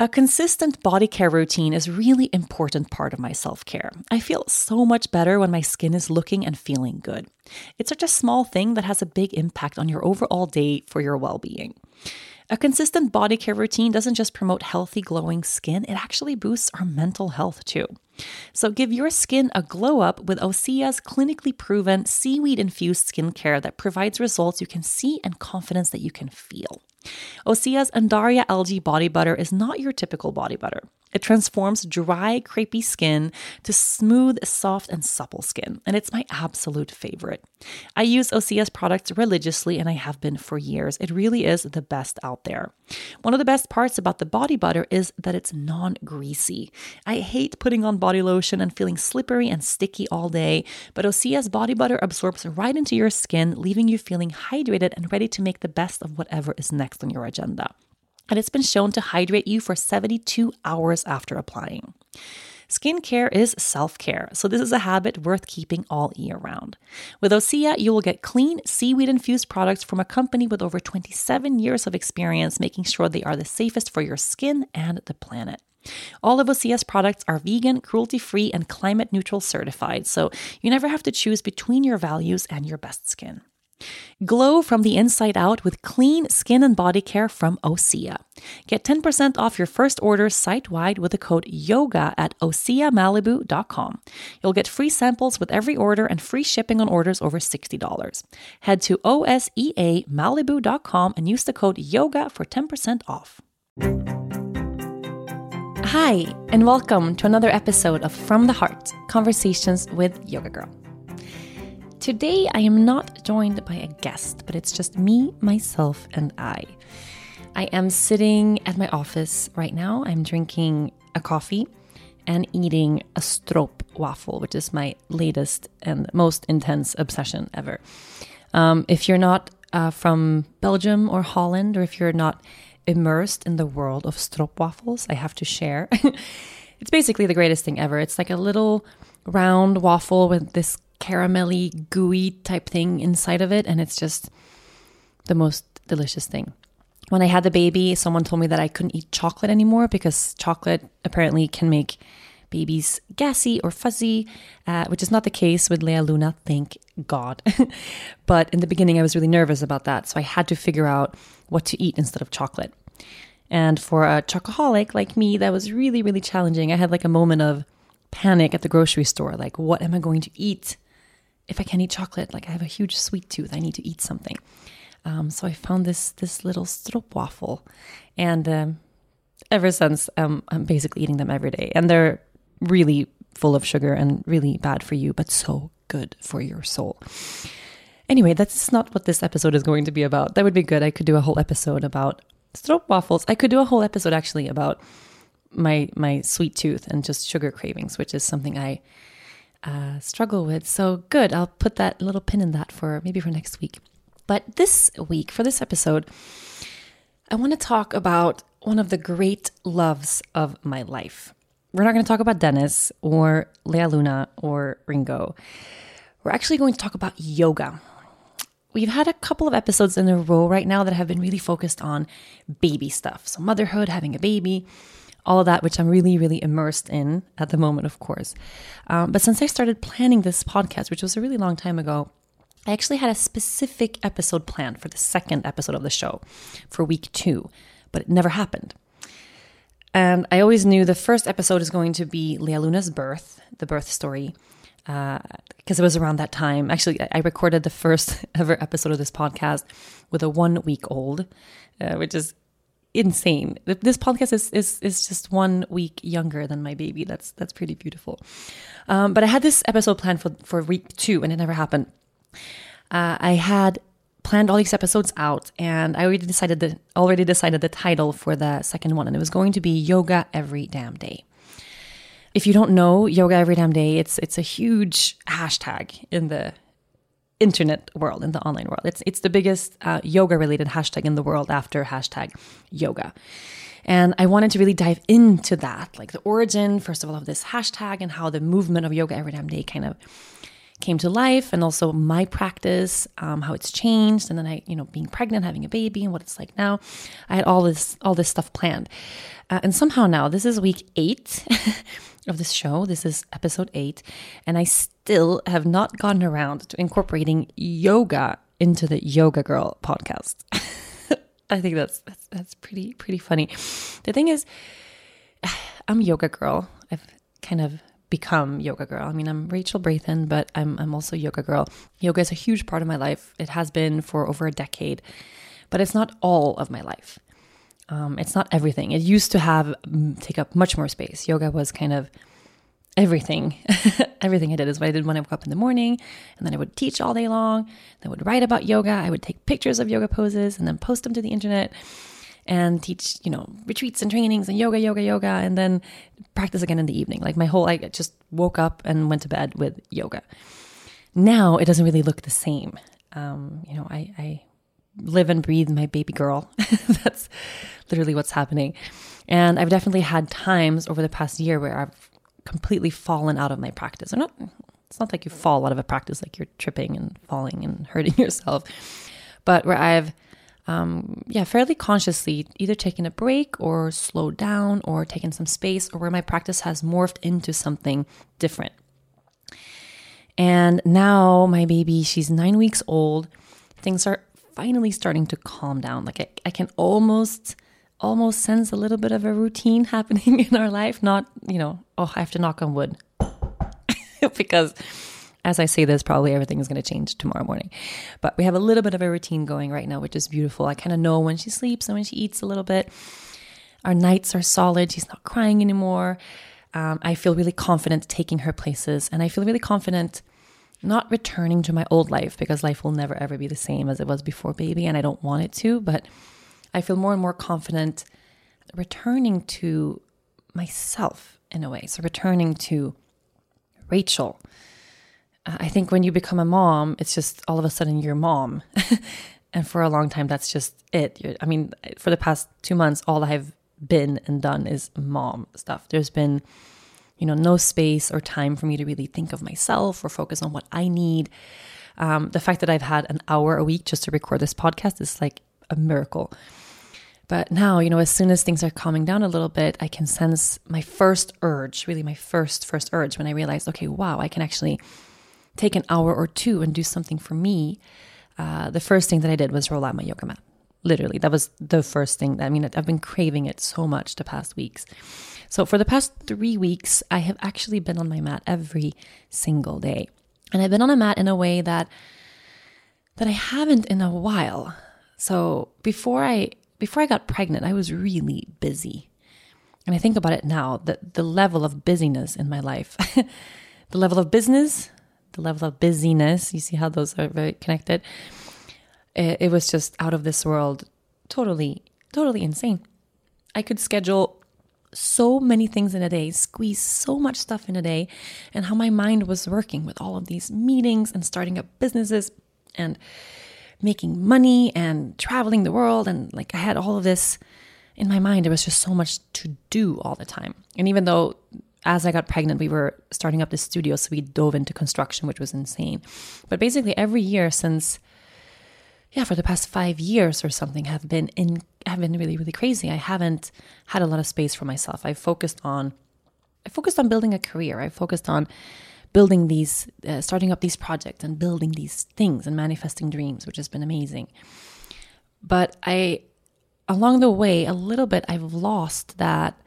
A consistent body care routine is really important part of my self-care. I feel so much better when my skin is looking and feeling good. It's such a small thing that has a big impact on your overall day for your well-being. A consistent body care routine doesn't just promote healthy, glowing skin, it actually boosts our mental health too. So give your skin a glow up with Osea's clinically proven seaweed infused skincare that provides results you can see and confidence that you can feel. Osea's Undaria algae body butter is not your typical body butter. It transforms dry, crepey skin to smooth, soft, and supple skin, and it's my absolute favorite. I use Osea products religiously, and I have been for years. It really is the best out there. One of the best parts about the body butter is that it's non greasy. I hate putting on body lotion and feeling slippery and sticky all day, but Osea body butter absorbs right into your skin, leaving you feeling hydrated and ready to make the best of whatever is next on your agenda and it's been shown to hydrate you for 72 hours after applying. Skincare is self care, so this is a habit worth keeping all year round. With Osea, you will get clean, seaweed infused products from a company with over 27 years of experience making sure they are the safest for your skin and the planet. All of Osea's products are vegan, cruelty free, and climate neutral certified, so you never have to choose between your values and your best skin. Glow from the inside out with clean skin and body care from Osea. Get 10% off your first order site wide with the code YOGA at OseaMalibu.com. You'll get free samples with every order and free shipping on orders over $60. Head to OSEAMalibu.com and use the code YOGA for 10% off. Hi, and welcome to another episode of From the Heart Conversations with Yoga Girl. Today, I am not joined by a guest, but it's just me, myself, and I. I am sitting at my office right now. I'm drinking a coffee and eating a strop waffle, which is my latest and most intense obsession ever. Um, if you're not uh, from Belgium or Holland, or if you're not immersed in the world of stroopwafels, I have to share. it's basically the greatest thing ever. It's like a little round waffle with this caramelly, gooey type thing inside of it. And it's just the most delicious thing. When I had the baby, someone told me that I couldn't eat chocolate anymore because chocolate apparently can make babies gassy or fuzzy, uh, which is not the case with Lea Luna, thank God. but in the beginning, I was really nervous about that. So I had to figure out what to eat instead of chocolate. And for a chocoholic like me, that was really, really challenging. I had like a moment of panic at the grocery store like, what am I going to eat? If I can't eat chocolate, like I have a huge sweet tooth, I need to eat something. Um, so I found this this little stroopwafel, and um, ever since um, I'm basically eating them every day, and they're really full of sugar and really bad for you, but so good for your soul. Anyway, that's not what this episode is going to be about. That would be good. I could do a whole episode about stroopwafels. I could do a whole episode actually about my my sweet tooth and just sugar cravings, which is something I uh, struggle with. So good. I'll put that little pin in that for maybe for next week. But this week, for this episode, I want to talk about one of the great loves of my life. We're not going to talk about Dennis or Lea Luna or Ringo. We're actually going to talk about yoga. We've had a couple of episodes in a row right now that have been really focused on baby stuff. So, motherhood, having a baby all of that, which I'm really, really immersed in at the moment, of course. Um, but since I started planning this podcast, which was a really long time ago, I actually had a specific episode planned for the second episode of the show for week two, but it never happened. And I always knew the first episode is going to be Lea Luna's birth, the birth story, because uh, it was around that time. Actually, I recorded the first ever episode of this podcast with a one week old, uh, which is insane. This podcast is is is just one week younger than my baby. That's that's pretty beautiful. Um, but I had this episode planned for for week two, and it never happened. Uh, I had planned all these episodes out, and I already decided the already decided the title for the second one, and it was going to be Yoga Every Damn Day. If you don't know Yoga Every Damn Day, it's it's a huge hashtag in the internet world, in the online world. It's it's the biggest uh, yoga related hashtag in the world after hashtag yoga. And I wanted to really dive into that, like the origin, first of all, of this hashtag and how the movement of yoga every damn day kind of came to life and also my practice, um, how it's changed. And then I, you know, being pregnant, having a baby and what it's like now. I had all this, all this stuff planned. Uh, and somehow now, this is week eight of this show. This is episode eight. And I still have not gotten around to incorporating yoga into the Yoga Girl podcast. I think that's, that's that's pretty pretty funny. The thing is, I'm yoga girl. I've kind of become yoga girl. I mean, I'm Rachel Brathen, but I'm I'm also yoga girl. Yoga is a huge part of my life. It has been for over a decade, but it's not all of my life. Um, it's not everything. It used to have take up much more space. Yoga was kind of everything. everything I did is what I did when I woke up in the morning, and then I would teach all day long. Then I would write about yoga. I would take pictures of yoga poses and then post them to the internet and teach, you know, retreats and trainings and yoga, yoga, yoga, and then practice again in the evening. Like my whole, I just woke up and went to bed with yoga. Now it doesn't really look the same. Um, you know, I, I live and breathe my baby girl. That's literally what's happening. And I've definitely had times over the past year where I've completely fallen out of my practice. Or not, it's not like you fall out of a practice like you're tripping and falling and hurting yourself, but where I've um, yeah, fairly consciously either taken a break or slowed down or taken some space or where my practice has morphed into something different. And now my baby, she's nine weeks old. Things are finally starting to calm down. Like I, I can almost, almost sense a little bit of a routine happening in our life. Not, you know, oh, I have to knock on wood because as I say this, probably everything is going to change tomorrow morning. But we have a little bit of a routine going right now, which is beautiful. I kind of know when she sleeps and when she eats a little bit. Our nights are solid. She's not crying anymore. Um, I feel really confident taking her places, and I feel really confident not returning to my old life because life will never ever be the same as it was before baby, and I don't want it to. But I feel more and more confident returning to myself in a way. So returning to Rachel I think when you become a mom, it's just all of a sudden you're mom. and for a long time, that's just it. I mean, for the past two months, all I've been and done is mom stuff. There's been, you know, no space or time for me to really think of myself or focus on what I need. Um, the fact that I've had an hour a week just to record this podcast is like a miracle. But now, you know, as soon as things are calming down a little bit, I can sense my first urge, really my first, first urge when I realized, okay, wow, I can actually take an hour or two and do something for me, uh, the first thing that I did was roll out my yoga mat. Literally, that was the first thing. I mean, I've been craving it so much the past weeks. So, for the past three weeks, I have actually been on my mat every single day. And I've been on a mat in a way that that I haven't in a while. So before I before I got pregnant, I was really busy. And I think about it now, that the level of busyness in my life, the level of business, the level of busyness. You see how those are very connected. It, it was just out of this world, totally, totally insane. I could schedule so many things in a day, squeeze so much stuff in a day, and how my mind was working with all of these meetings and starting up businesses and making money and traveling the world. And like I had all of this in my mind. There was just so much to do all the time. And even though as I got pregnant, we were starting up the studio, so we dove into construction, which was insane. But basically, every year since, yeah, for the past five years or something, have been in have been really really crazy. I haven't had a lot of space for myself. I focused on, I focused on building a career. I focused on building these, uh, starting up these projects and building these things and manifesting dreams, which has been amazing. But I, along the way, a little bit, I've lost that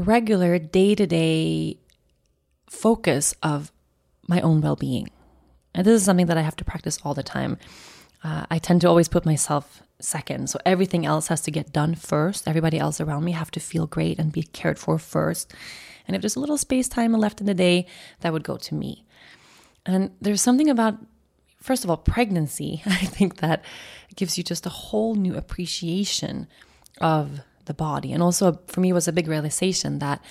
regular day to day focus of my own well being. And this is something that I have to practice all the time. Uh, I tend to always put myself second. So everything else has to get done first. Everybody else around me have to feel great and be cared for first. And if there's a little space time left in the day, that would go to me. And there's something about, first of all, pregnancy. I think that gives you just a whole new appreciation of the body. And also for me was a big realization that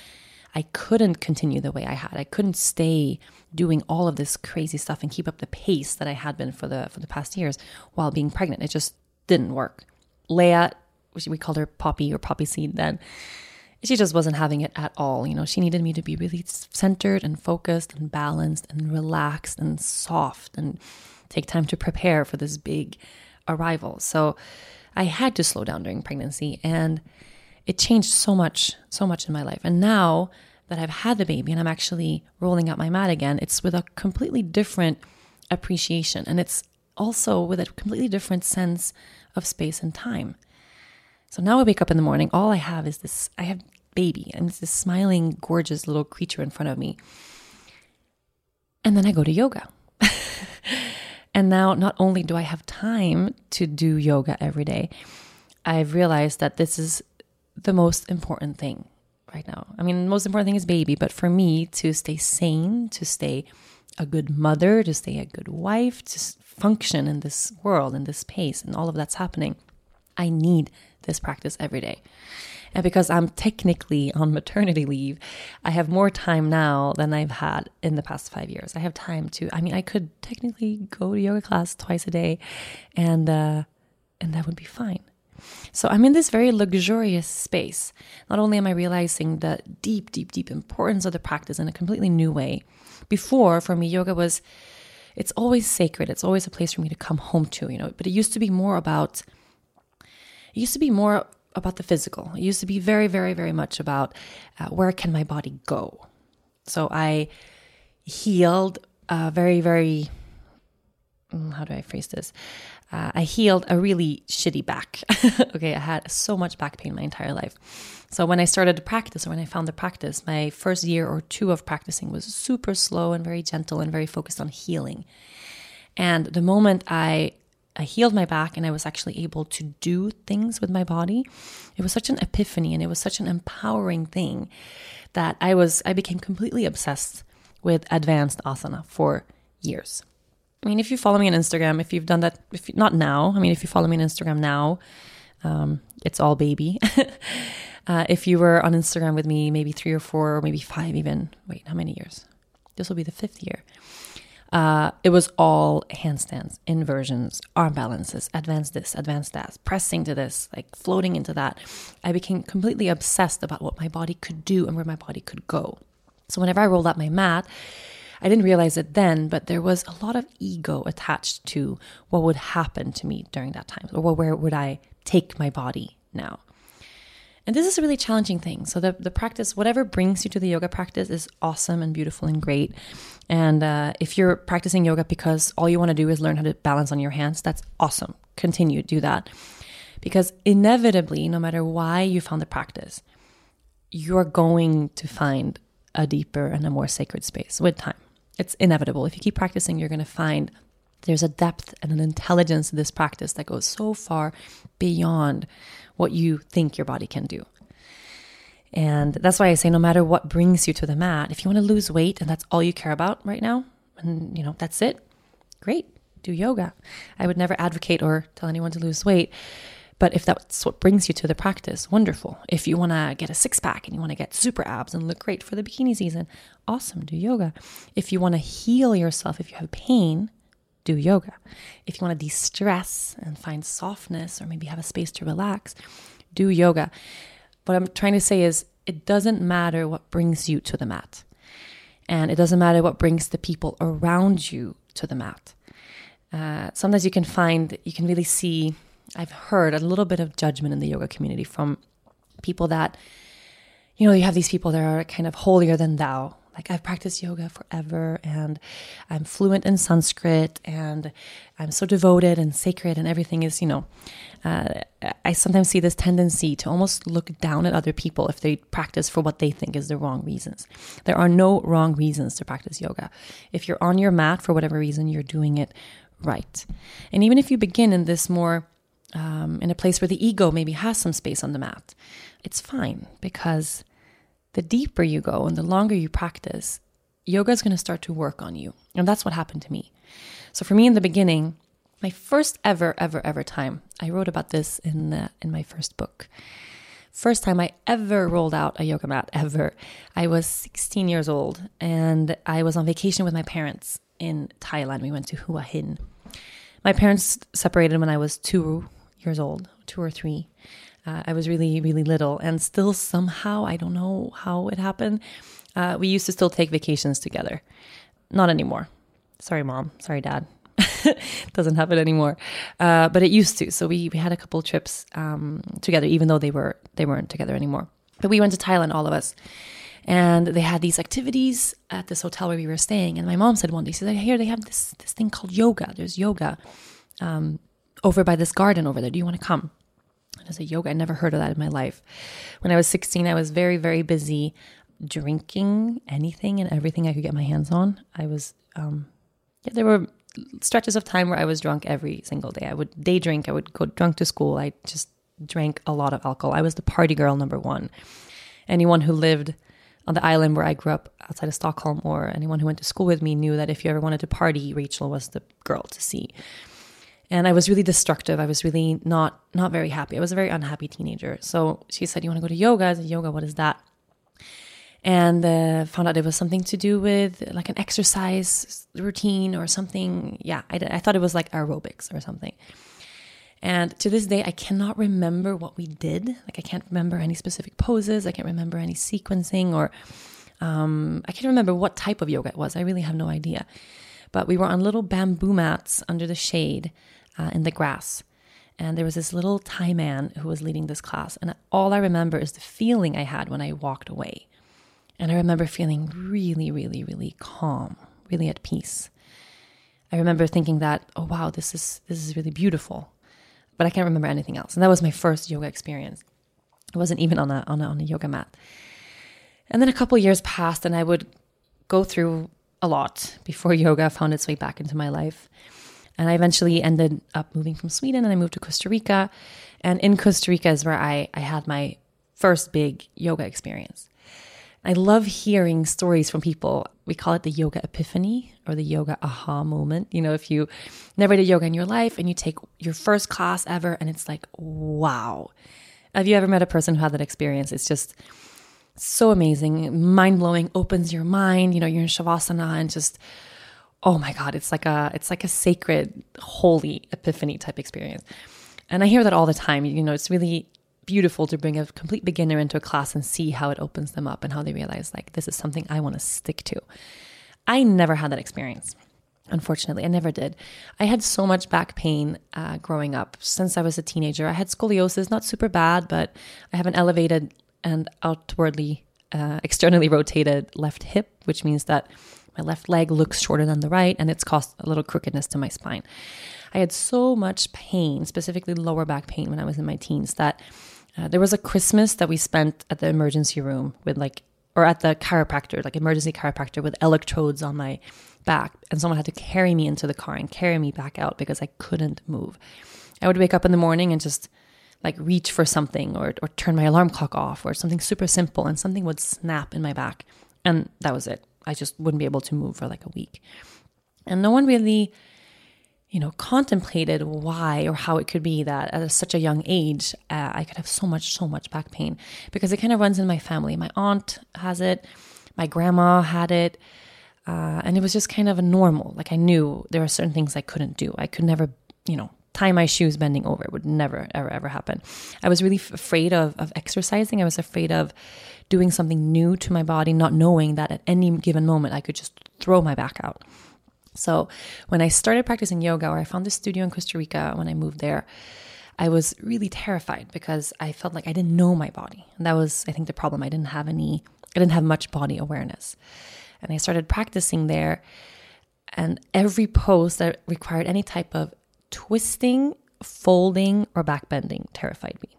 I couldn't continue the way I had. I couldn't stay doing all of this crazy stuff and keep up the pace that I had been for the for the past years while being pregnant. It just didn't work. Lea, we called her Poppy or Poppy Seed then. she just wasn't having it at all. You know, she needed me to be really centered and focused and balanced and relaxed and soft and take time to prepare for this big arrival. So I had to slow down during pregnancy and it changed so much, so much in my life. And now that I've had the baby and I'm actually rolling out my mat again, it's with a completely different appreciation. And it's also with a completely different sense of space and time. So now I wake up in the morning, all I have is this I have baby and it's this smiling, gorgeous little creature in front of me. And then I go to yoga. and now not only do I have time to do yoga every day, I've realized that this is the most important thing right now. I mean, the most important thing is baby, but for me to stay sane, to stay a good mother, to stay a good wife, to function in this world, in this space, and all of that's happening, I need this practice every day. And because I'm technically on maternity leave, I have more time now than I've had in the past five years. I have time to, I mean, I could technically go to yoga class twice a day and, uh, and that would be fine. So I'm in this very luxurious space. Not only am I realizing the deep, deep, deep importance of the practice in a completely new way. Before, for me, yoga was, it's always sacred. It's always a place for me to come home to, you know, but it used to be more about, it used to be more about the physical. It used to be very, very, very much about uh, where can my body go. So I healed uh, very, very. Mm, how do I phrase this? Uh, I healed a really shitty back. okay, I had so much back pain my entire life. So when I started to practice, or when I found the practice, my first year or two of practicing was super slow and very gentle and very focused on healing. And the moment I I healed my back and I was actually able to do things with my body. It was such an epiphany and it was such an empowering thing that I was I became completely obsessed with advanced asana for years. I mean, if you follow me on Instagram, if you've done that, if you, not now, I mean, if you follow me on Instagram now, um, it's all baby. uh, if you were on Instagram with me, maybe three or four, or maybe five, even. Wait, how many years? This will be the fifth year. Uh, it was all handstands, inversions, arm balances, advanced this, advanced that, pressing to this, like floating into that. I became completely obsessed about what my body could do and where my body could go. So whenever I rolled out my mat, I didn't realize it then, but there was a lot of ego attached to what would happen to me during that time, or where would I take my body now. And this is a really challenging thing. So the, the practice, whatever brings you to the yoga practice is awesome and beautiful and great. And uh, if you're practicing yoga because all you want to do is learn how to balance on your hands, that's awesome. Continue, do that. Because inevitably, no matter why you found the practice, you're going to find a deeper and a more sacred space with time. It's inevitable. If you keep practicing, you're going to find there's a depth and an intelligence to this practice that goes so far beyond what you think your body can do. And that's why I say no matter what brings you to the mat, if you want to lose weight and that's all you care about right now, and you know, that's it, great, do yoga. I would never advocate or tell anyone to lose weight. But if that's what brings you to the practice, wonderful. If you want to get a six pack and you want to get super abs and look great for the bikini season, awesome, do yoga. If you want to heal yourself, if you have pain, do yoga. If you want to de stress and find softness or maybe have a space to relax, do yoga. What I'm trying to say is it doesn't matter what brings you to the mat. And it doesn't matter what brings the people around you to the mat. Uh, sometimes you can find, you can really see, I've heard a little bit of judgment in the yoga community from people that, you know, you have these people that are kind of holier than thou, like I've practiced yoga forever and I'm fluent in Sanskrit and I'm so devoted and sacred and everything is, you know, uh, I sometimes see this tendency to almost look down at other people if they practice for what they think is the wrong reasons. There are no wrong reasons to practice yoga. If you're on your mat for whatever reason, you're doing it right. And even if you begin in this more, um, in a place where the ego maybe has some space on the mat, it's fine because the deeper you go and the longer you practice, yoga is going to start to work on you. And that's what happened to me. So for me in the beginning, my first ever, ever, ever time, I wrote about this in in my first book. First time I ever rolled out a yoga mat, ever. I was 16 years old and I was on vacation with my parents in Thailand. We went to Hua Hin. My parents separated when I was two years old, two or three. Uh, I was really, really little, and still somehow, I don't know how it happened. Uh, we used to still take vacations together. Not anymore. Sorry, mom. Sorry, dad. Doesn't happen anymore. Uh, but it used to. So we, we had a couple trips um, together, even though they were they weren't together anymore. But we went to Thailand, all of us, and they had these activities at this hotel where we were staying. And my mom said one day, she said, "Here they have this this thing called yoga. There's yoga um, over by this garden over there. Do you want to come?" I said, "Yoga. I never heard of that in my life." When I was 16, I was very very busy drinking anything and everything I could get my hands on. I was, um, yeah, there were stretches of time where I was drunk every single day. I would day drink, I would go drunk to school. I just drank a lot of alcohol. I was the party girl number one. Anyone who lived on the island where I grew up outside of Stockholm or anyone who went to school with me knew that if you ever wanted to party, Rachel was the girl to see. And I was really destructive. I was really not not very happy. I was a very unhappy teenager. So she said, "You want to go to yoga?" I said, "Yoga, what is that?" and uh, found out it was something to do with like an exercise routine or something. Yeah, I, I thought it was like aerobics or something. And to this day, I cannot remember what we did. Like, I can't remember any specific poses. I can't remember any sequencing, or um, I can't remember what type of yoga it was. I really have no idea. But we were on little bamboo mats under the shade uh, in the grass. And there was this little Thai man who was leading this class. And all I remember is the feeling I had when I walked away. And I remember feeling really, really, really calm, really at peace. I remember thinking that, oh wow, this is this is really beautiful. But I can't remember anything else. And that was my first yoga experience. I wasn't even on a on a, on a yoga mat. And then a couple years passed and I would go through a lot before yoga found its way back into my life. And I eventually ended up moving from Sweden and I moved to Costa Rica. And in Costa Rica is where I, I had my first big yoga experience. I love hearing stories from people. We call it the yoga epiphany or the yoga aha moment. You know, if you never did yoga in your life and you take your first class ever and it's like, wow. Have you ever met a person who had that experience? It's just so amazing, mind blowing, opens your mind. You know, you're in Shavasana and just, oh my God, it's like a, it's like a sacred, holy epiphany type experience. And I hear that all the time. You know, it's really beautiful to bring a complete beginner into a class and see how it opens them up and how they realize, like, this is something I want to stick to. I never had that experience. Unfortunately, I never did. I had so much back pain uh, growing up since I was a teenager. I had scoliosis, not super bad, but I have an elevated and outwardly, uh, externally rotated left hip, which means that my left leg looks shorter than the right, and it's caused a little crookedness to my spine. I had so much pain, specifically lower back pain, when I was in my teens that uh, there was a Christmas that we spent at the emergency room with like, or at the chiropractor, like emergency chiropractor with electrodes on my back. And someone had to carry me into the car and carry me back out because I couldn't move. I would wake up in the morning and just like reach for something or, or turn my alarm clock off or something super simple and something would snap in my back. And that was it. I just wouldn't be able to move for like a week. And no one really you know, contemplated why or how it could be that at such a young age uh, I could have so much, so much back pain because it kind of runs in my family. My aunt has it, my grandma had it, uh, and it was just kind of a normal. Like I knew there are certain things I couldn't do. I could never, you know, tie my shoes bending over. It would never, ever, ever happen. I was really f- afraid of, of exercising. I was afraid of doing something new to my body, not knowing that at any given moment I could just throw my back out. So when I started practicing yoga, or I found this studio in Costa Rica when I moved there, I was really terrified because I felt like I didn't know my body. And that was, I think, the problem. I didn't have any, I didn't have much body awareness. And I started practicing there. And every pose that required any type of twisting, folding, or backbending terrified me.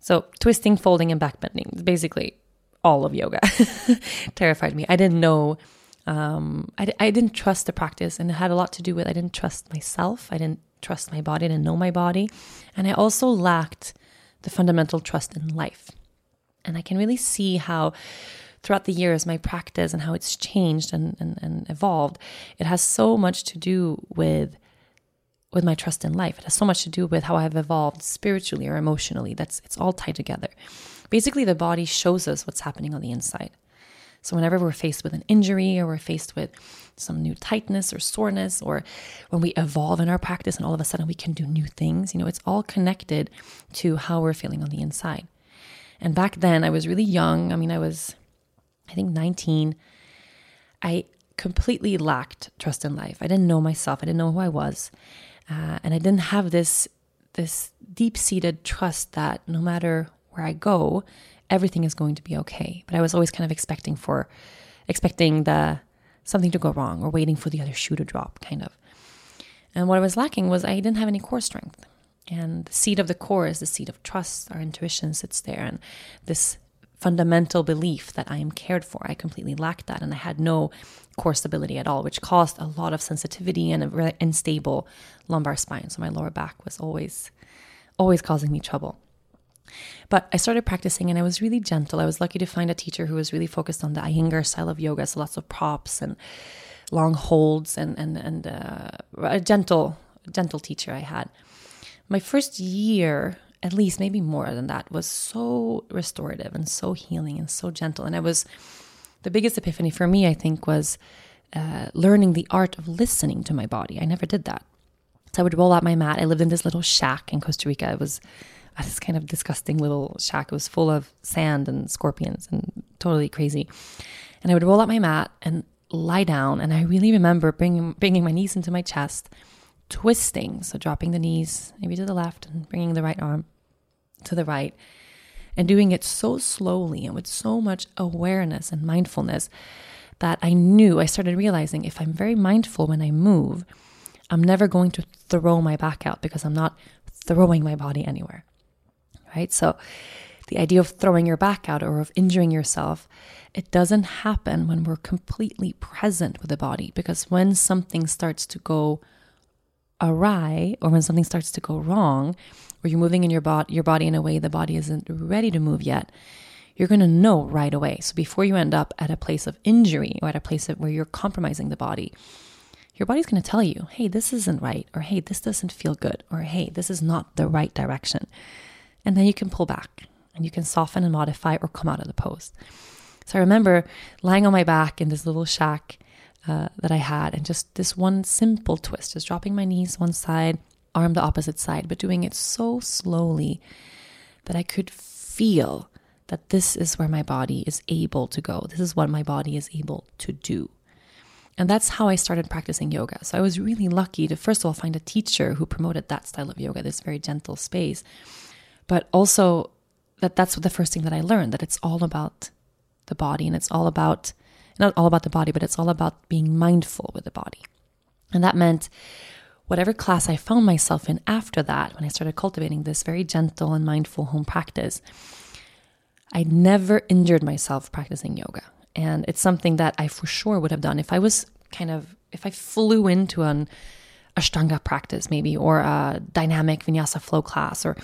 So, twisting, folding, and backbending, basically all of yoga terrified me. I didn't know um, I, I didn't trust the practice and it had a lot to do with I didn't trust myself. I didn't trust my body. I didn't know my body. And I also lacked the fundamental trust in life. And I can really see how throughout the years, my practice and how it's changed and, and, and evolved, it has so much to do with with my trust in life. It has so much to do with how I've evolved spiritually or emotionally. That's it's all tied together. Basically, the body shows us what's happening on the inside. So, whenever we're faced with an injury or we're faced with some new tightness or soreness, or when we evolve in our practice and all of a sudden we can do new things, you know, it's all connected to how we're feeling on the inside. And back then, I was really young. I mean, I was, I think, 19. I completely lacked trust in life. I didn't know myself. I didn't know who I was, uh, and I didn't have this this deep seated trust that no matter where I go, everything is going to be okay. But I was always kind of expecting for expecting the something to go wrong or waiting for the other shoe to drop, kind of. And what I was lacking was I didn't have any core strength. And the seat of the core is the seat of trust. Our intuition sits there, and this fundamental belief that I am cared for. I completely lacked that, and I had no core stability at all, which caused a lot of sensitivity and a really unstable lumbar spine. So my lower back was always, always causing me trouble. But I started practicing and I was really gentle. I was lucky to find a teacher who was really focused on the Iyengar style of yoga, so lots of props and long holds and and and uh, a gentle gentle teacher I had. My first year at least maybe more than that was so restorative and so healing and so gentle. And i was the biggest epiphany for me i think was uh, learning the art of listening to my body. I never did that. So i would roll out my mat. I lived in this little shack in costa rica. It was this kind of disgusting little shack. It was full of sand and scorpions and totally crazy. And i would roll out my mat and lie down. And i really remember bringing, bringing my knees into my chest twisting. So dropping the knees maybe to the left and bringing the right arm to the right and doing it so slowly and with so much awareness and mindfulness that I knew I started realizing if I'm very mindful when I move, I'm never going to throw my back out because I'm not throwing my body anywhere. Right? So the idea of throwing your back out or of injuring yourself, it doesn't happen when we're completely present with the body because when something starts to go awry or when something starts to go wrong or you're moving in your body your body in a way the body isn't ready to move yet you're going to know right away. So before you end up at a place of injury or at a place where you're compromising the body your body's going to tell you hey this isn't right or hey this doesn't feel good or hey this is not the right direction. And then you can pull back and you can soften and modify or come out of the pose. So i remember lying on my back in this little shack uh, that I had, and just this one simple twist, just dropping my knees one side, arm the opposite side, but doing it so slowly that I could feel that this is where my body is able to go. This is what my body is able to do. And that's how I started practicing yoga. So I was really lucky to, first of all, find a teacher who promoted that style of yoga, this very gentle space, but also that that's the first thing that I learned that it's all about the body and it's all about not all about the body, but it's all about being mindful with the body. And that meant whatever class I found myself in after that, when I started cultivating this very gentle and mindful home practice, I never injured myself practicing yoga. And it's something that I for sure would have done if I was kind of, if I flew into an Ashtanga practice, maybe, or a dynamic vinyasa flow class, or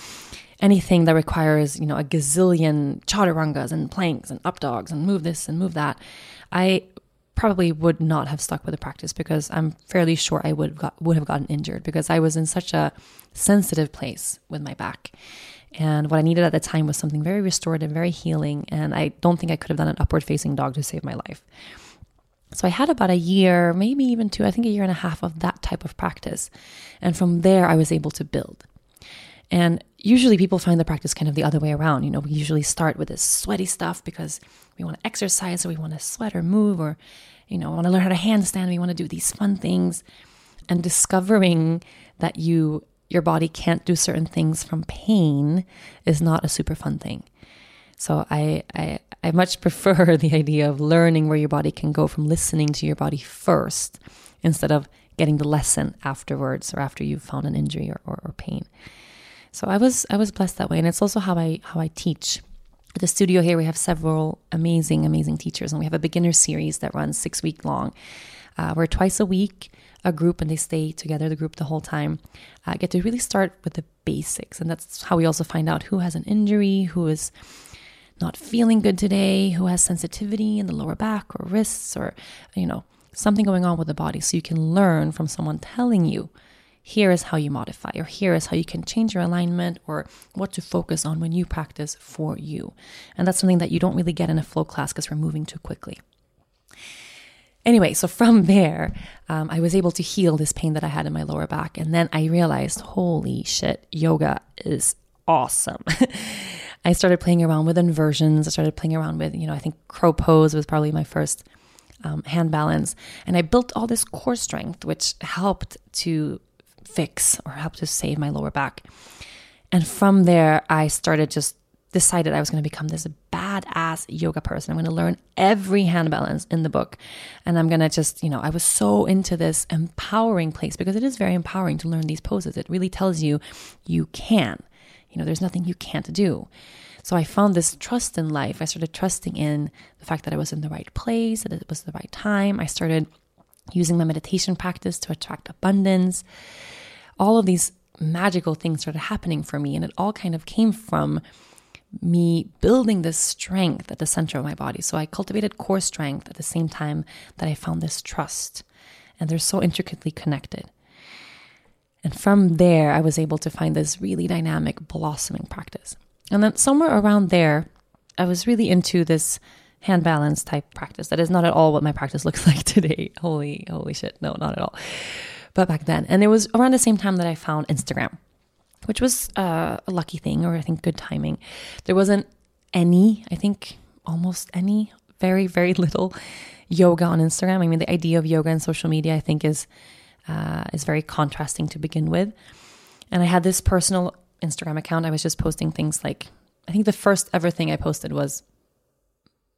anything that requires, you know, a gazillion chaturangas and planks and up dogs and move this and move that. I probably would not have stuck with the practice because I'm fairly sure I would got, would have gotten injured because I was in such a sensitive place with my back. And what I needed at the time was something very restorative, very healing. And I don't think I could have done an upward facing dog to save my life. So I had about a year, maybe even two, I think a year and a half of that type of practice. And from there, I was able to build. And usually people find the practice kind of the other way around. You know, we usually start with this sweaty stuff because we want to exercise or we want to sweat or move or, you know, want to learn how to handstand. We want to do these fun things. And discovering that you your body can't do certain things from pain is not a super fun thing. So I, I I much prefer the idea of learning where your body can go from listening to your body first instead of getting the lesson afterwards or after you've found an injury or, or, or pain. So I was I was blessed that way, and it's also how I how I teach. At the studio here, we have several amazing amazing teachers, and we have a beginner series that runs six week long. Uh, twice a week a group and they stay together, the group, the whole time. Uh, get to really start with the basics. And that's how we also find out who has an injury, who is not feeling good today, who has sensitivity in the lower back or wrists or, you know, something going on with the body. So you can learn from someone telling you here is how you modify, or here is how you can change your alignment, or what to focus on when you practice for you. And that's something that you don't really get in a flow class because we're moving too quickly. Anyway, so from there, um, I was able to heal this pain that I had in my lower back. And then I realized, holy shit, yoga is awesome. I started playing around with inversions. I started playing around with, you know, I think crow pose was probably my first um, hand balance. And I built all this core strength, which helped to fix or help to save my lower back. And from there, I started just decided I was going to become this badass yoga person. I'm going to learn every hand balance in the book. And I'm going to just, you know, I was so into this empowering place because it is very empowering to learn these poses. It really tells you you can. You know, there's nothing you can't do. So I found this trust in life. I started trusting in the fact that I was in the right place, that it was the right time. I started using my meditation practice to attract abundance. All of these magical things started happening for me. And it all kind of came from me building this strength at the center of my body. So I cultivated core strength at the same time that I found this trust. And they're so intricately connected. And from there, I was able to find this really dynamic blossoming practice. And then somewhere around there, I was really into this hand balance type practice. That is not at all what my practice looks like today. Holy, holy shit. No, not at all. But back then. And it was around the same time that I found Instagram which was uh, a lucky thing, or I think good timing. There wasn't any, I think almost any, very, very little yoga on Instagram. I mean, the idea of yoga and social media, I think, is uh, is very contrasting to begin with. And I had this personal Instagram account. I was just posting things like, I think the first ever thing I posted was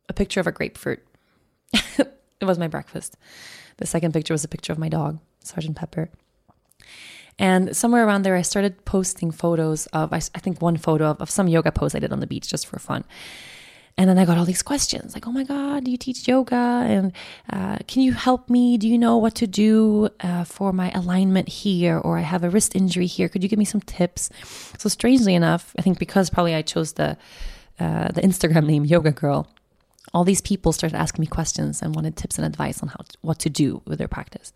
a picture of a grapefruit. it was my breakfast. The second picture was a picture of my dog, Sergeant Pepper. And somewhere around there, I started posting photos of, I, I think, one photo of, of some yoga pose I did on the beach just for fun. And then I got all these questions like, oh my God, do you teach yoga? And uh, can you help me? Do you know what to do uh, for my alignment here? Or I have a wrist injury here. Could you give me some tips? So, strangely enough, I think because probably I chose the, uh, the Instagram name Yoga Girl, all these people started asking me questions and wanted tips and advice on how to, what to do with their practice.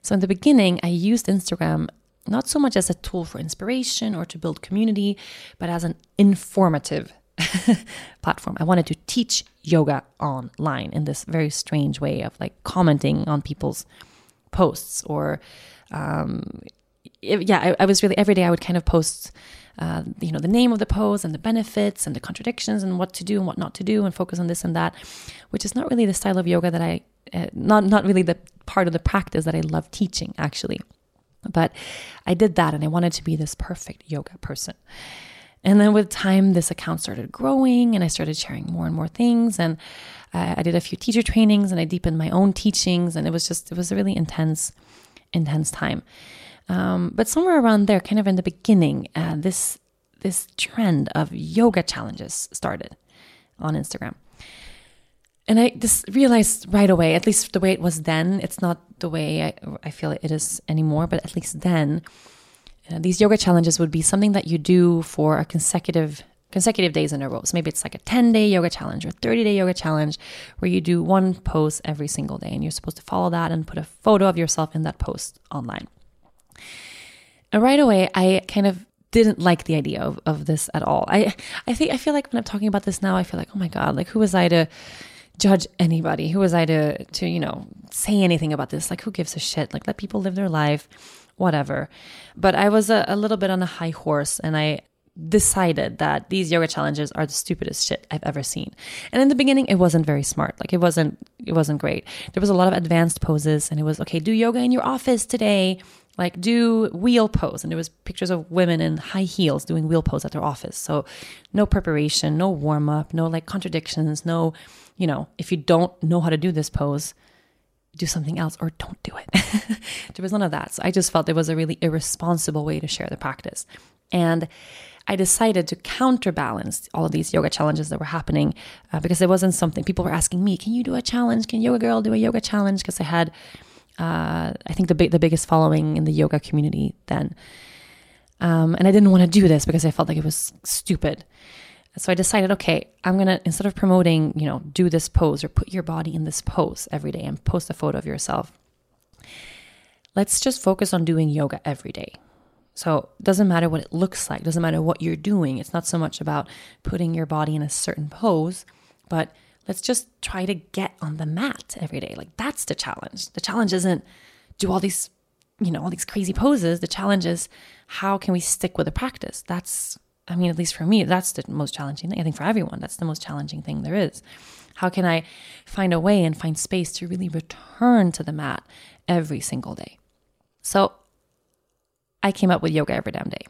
So in the beginning, I used Instagram not so much as a tool for inspiration or to build community, but as an informative platform. I wanted to teach yoga online in this very strange way of like commenting on people's posts or, um, it, yeah, I, I, was really every day I would kind of post, uh, you know, the name of the pose and the benefits and the contradictions and what to do and what not to do and focus on this and that, which is not really the style of yoga that I, uh, not not really the part of the practice that I love teaching, actually. But I did that and I wanted to be this perfect yoga person. And then with time, this account started growing and I started sharing more and more things. And uh, I did a few teacher trainings and I deepened my own teachings. And it was just, it was a really intense, intense time. Um, but somewhere around there, kind of in the beginning, uh, this, this trend of yoga challenges started on Instagram. And I just realized right away, at least the way it was then, it's not the way I, I feel it is anymore, but at least then, uh, these yoga challenges would be something that you do for a consecutive consecutive days in a row. So maybe it's like a 10 day yoga challenge or 30 day yoga challenge where you do one pose every single day and you're supposed to follow that and put a photo of yourself in that post online. And right away, I kind of didn't like the idea of, of this at all. I I think I feel like when I'm talking about this now, I feel like, oh my God, like who was I to judge anybody. Who was I to to you know say anything about this? Like, who gives a shit? Like, let people live their life, whatever. But I was a, a little bit on a high horse, and I decided that these yoga challenges are the stupidest shit I've ever seen. And in the beginning it wasn't very smart. Like it wasn't it wasn't great. There was a lot of advanced poses and it was okay, do yoga in your office today. Like do wheel pose and there was pictures of women in high heels doing wheel pose at their office. So no preparation, no warm up, no like contradictions, no you know, if you don't know how to do this pose, do something else or don't do it. there was none of that. So I just felt it was a really irresponsible way to share the practice. And I decided to counterbalance all of these yoga challenges that were happening uh, because it wasn't something people were asking me, can you do a challenge? Can Yoga Girl do a yoga challenge? Because I had, uh, I think, the, big, the biggest following in the yoga community then. Um, and I didn't want to do this because I felt like it was stupid. So I decided, okay, I'm to, instead of promoting, you know, do this pose or put your body in this pose every day and post a photo of yourself, let's just focus on doing yoga every day. So it doesn't matter what it looks like, doesn't matter what you're doing. It's not so much about putting your body in a certain pose, but Let's just try to get on the mat every day. Like that's the challenge. The challenge isn't do all these, you know, all these crazy poses. The challenge is how can we stick with the practice? That's, I mean, at least for me, that's the most challenging thing. I think for everyone, that's the most challenging thing there is. How can I find a way and find space to really return to the mat every single day? So I came up with yoga every damn day.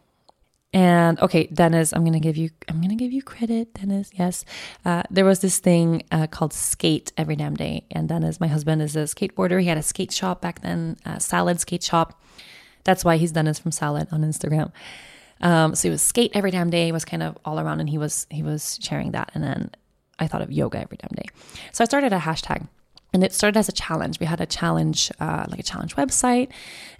And okay, Dennis, I'm gonna give you I'm gonna give you credit, Dennis. Yes, uh, there was this thing uh, called Skate every damn day, and Dennis, my husband, is a skateboarder. He had a skate shop back then, Salad Skate Shop. That's why he's Dennis from Salad on Instagram. Um, so he was skate every damn day. Was kind of all around, and he was he was sharing that. And then I thought of yoga every damn day. So I started a hashtag and it started as a challenge. We had a challenge, uh, like a challenge website.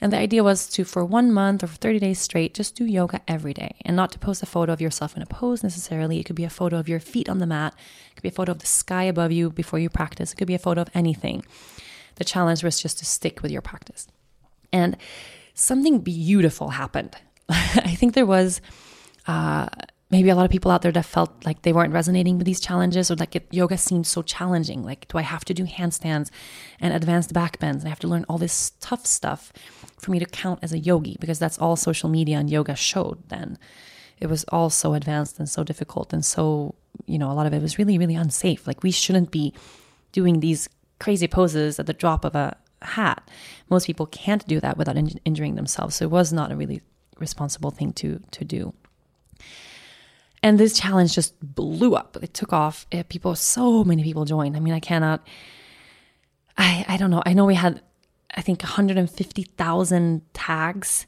And the idea was to, for one month or for 30 days straight, just do yoga every day and not to post a photo of yourself in a pose necessarily. It could be a photo of your feet on the mat, it could be a photo of the sky above you before you practice, it could be a photo of anything. The challenge was just to stick with your practice. And something beautiful happened. I think there was. Uh, maybe a lot of people out there that felt like they weren't resonating with these challenges or like yoga seemed so challenging. Like, do I have to do handstands and advanced back bends? And I have to learn all this tough stuff for me to count as a yogi because that's all social media and yoga showed then. It was all so advanced and so difficult and so, you know, a lot of it was really, really unsafe. Like, we shouldn't be doing these crazy poses at the drop of a hat. Most people can't do that without in- injuring themselves. So it was not a really responsible thing to to do. And this challenge just blew up. It took off. It, people, so many people joined. I mean, I cannot. I I don't know. I know we had, I think, 150,000 tags.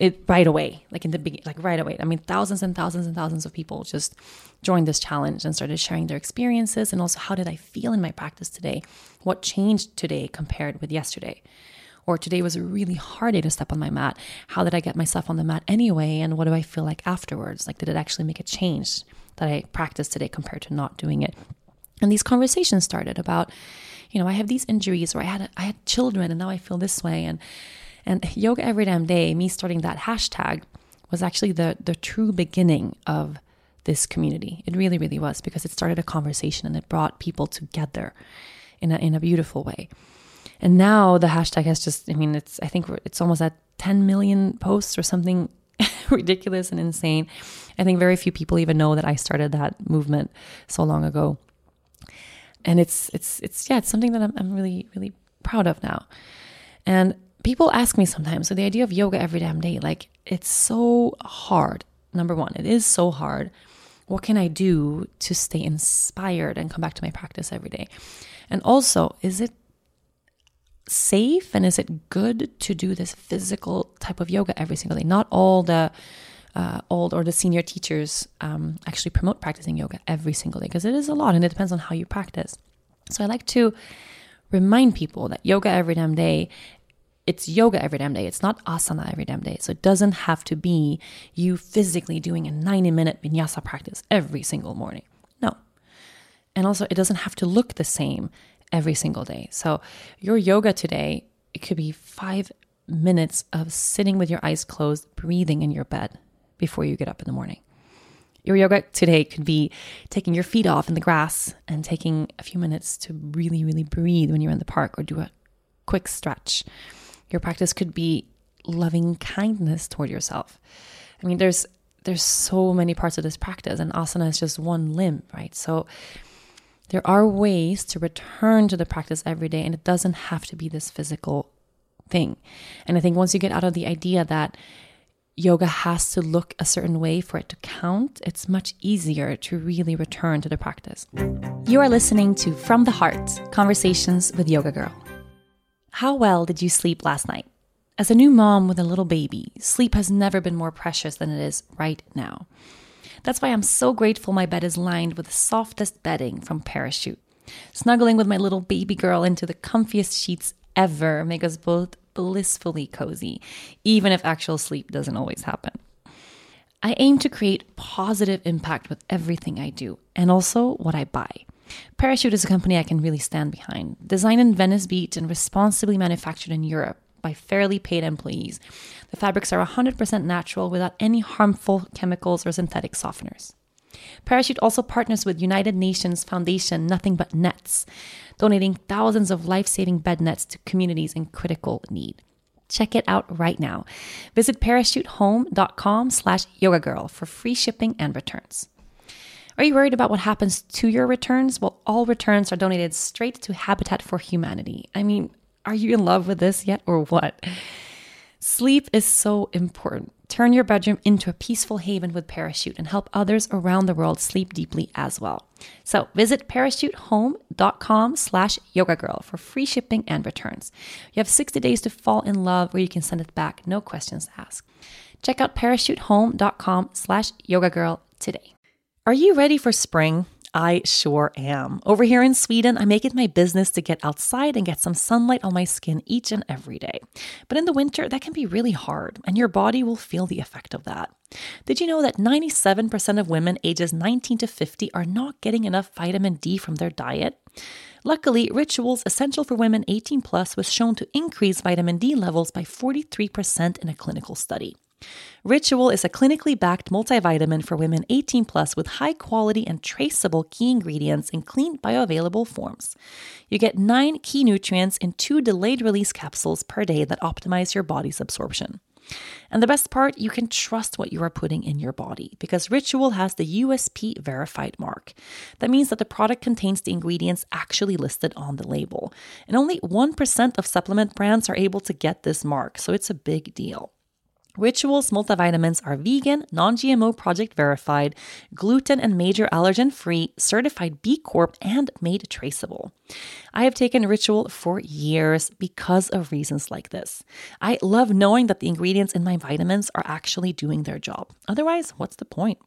It right away, like in the beginning, like right away. I mean, thousands and thousands and thousands of people just joined this challenge and started sharing their experiences and also how did I feel in my practice today? What changed today compared with yesterday? Or today was a really hard day to step on my mat. How did I get myself on the mat anyway? And what do I feel like afterwards? Like, did it actually make a change that I practiced today compared to not doing it? And these conversations started about, you know, I have these injuries or I had I had children and now I feel this way. And and yoga every damn day, me starting that hashtag was actually the the true beginning of this community. It really, really was because it started a conversation and it brought people together in a in a beautiful way. And now the hashtag has just, I mean, it's, I think it's almost at 10 million posts or something ridiculous and insane. I think very few people even know that I started that movement so long ago. And it's, it's, it's, yeah, it's something that I'm, I'm really, really proud of now. And people ask me sometimes, so the idea of yoga every damn day, like it's so hard. Number one, it is so hard. What can I do to stay inspired and come back to my practice every day? And also, is it safe and is it good to do this physical type of yoga every single day? Not all the uh, old or the senior teachers um, actually promote practicing yoga every single day because it is a lot and it depends on how you practice. So I like to remind people that yoga every damn day it's yoga every damn day. It's not asana every damn day. So it doesn't have to be you physically doing a 90 minute vinyasa practice every single morning. No. And also, it doesn't have to look the same every single day. So, your yoga today, it could be five minutes of sitting with your eyes closed, breathing in your bed before you get up in the morning. Your yoga today could be taking your feet off in the grass and taking a few minutes to really, really breathe when you're in the park or do a quick stretch. Your practice could be loving kindness toward yourself. I mean, there's there's so many parts of this practice, and asana is just one limb, right? So there are ways to return to the practice every day, and it doesn't have to be this physical thing. And I think once you get out of the idea that yoga has to look a certain way for it to count, it's much easier to really return to the practice. You are listening to From the Heart Conversations with Yoga Girl. How well did you sleep last night? As a new mom with a little baby, sleep has never been more precious than it is right now. That's why I'm so grateful my bed is lined with the softest bedding from Parachute. Snuggling with my little baby girl into the comfiest sheets ever make us both blissfully cozy, even if actual sleep doesn't always happen. I aim to create positive impact with everything I do and also what I buy. Parachute is a company I can really stand behind. Designed in Venice Beach and responsibly manufactured in Europe, by fairly paid employees. The fabrics are 100% natural without any harmful chemicals or synthetic softeners. Parachute also partners with United Nations Foundation Nothing But Nets, donating thousands of life saving bed nets to communities in critical need. Check it out right now. Visit parachutehome.com slash yoga girl for free shipping and returns. Are you worried about what happens to your returns? Well, all returns are donated straight to Habitat for Humanity. I mean, are you in love with this yet or what? Sleep is so important. Turn your bedroom into a peaceful haven with Parachute and help others around the world sleep deeply as well. So visit parachutehome.com slash yoga girl for free shipping and returns. You have 60 days to fall in love where you can send it back, no questions asked. Check out parachutehome.com slash yoga girl today. Are you ready for spring? I sure am. Over here in Sweden, I make it my business to get outside and get some sunlight on my skin each and every day. But in the winter, that can be really hard, and your body will feel the effect of that. Did you know that 97% of women ages 19 to 50 are not getting enough vitamin D from their diet? Luckily, Rituals Essential for Women 18 Plus was shown to increase vitamin D levels by 43% in a clinical study. Ritual is a clinically backed multivitamin for women 18 plus with high quality and traceable key ingredients in clean bioavailable forms. You get nine key nutrients in two delayed release capsules per day that optimize your body's absorption. And the best part, you can trust what you are putting in your body because Ritual has the USP verified mark. That means that the product contains the ingredients actually listed on the label. And only 1% of supplement brands are able to get this mark, so it's a big deal. Rituals multivitamins are vegan, non GMO project verified, gluten and major allergen free, certified B Corp, and made traceable. I have taken Ritual for years because of reasons like this. I love knowing that the ingredients in my vitamins are actually doing their job. Otherwise, what's the point?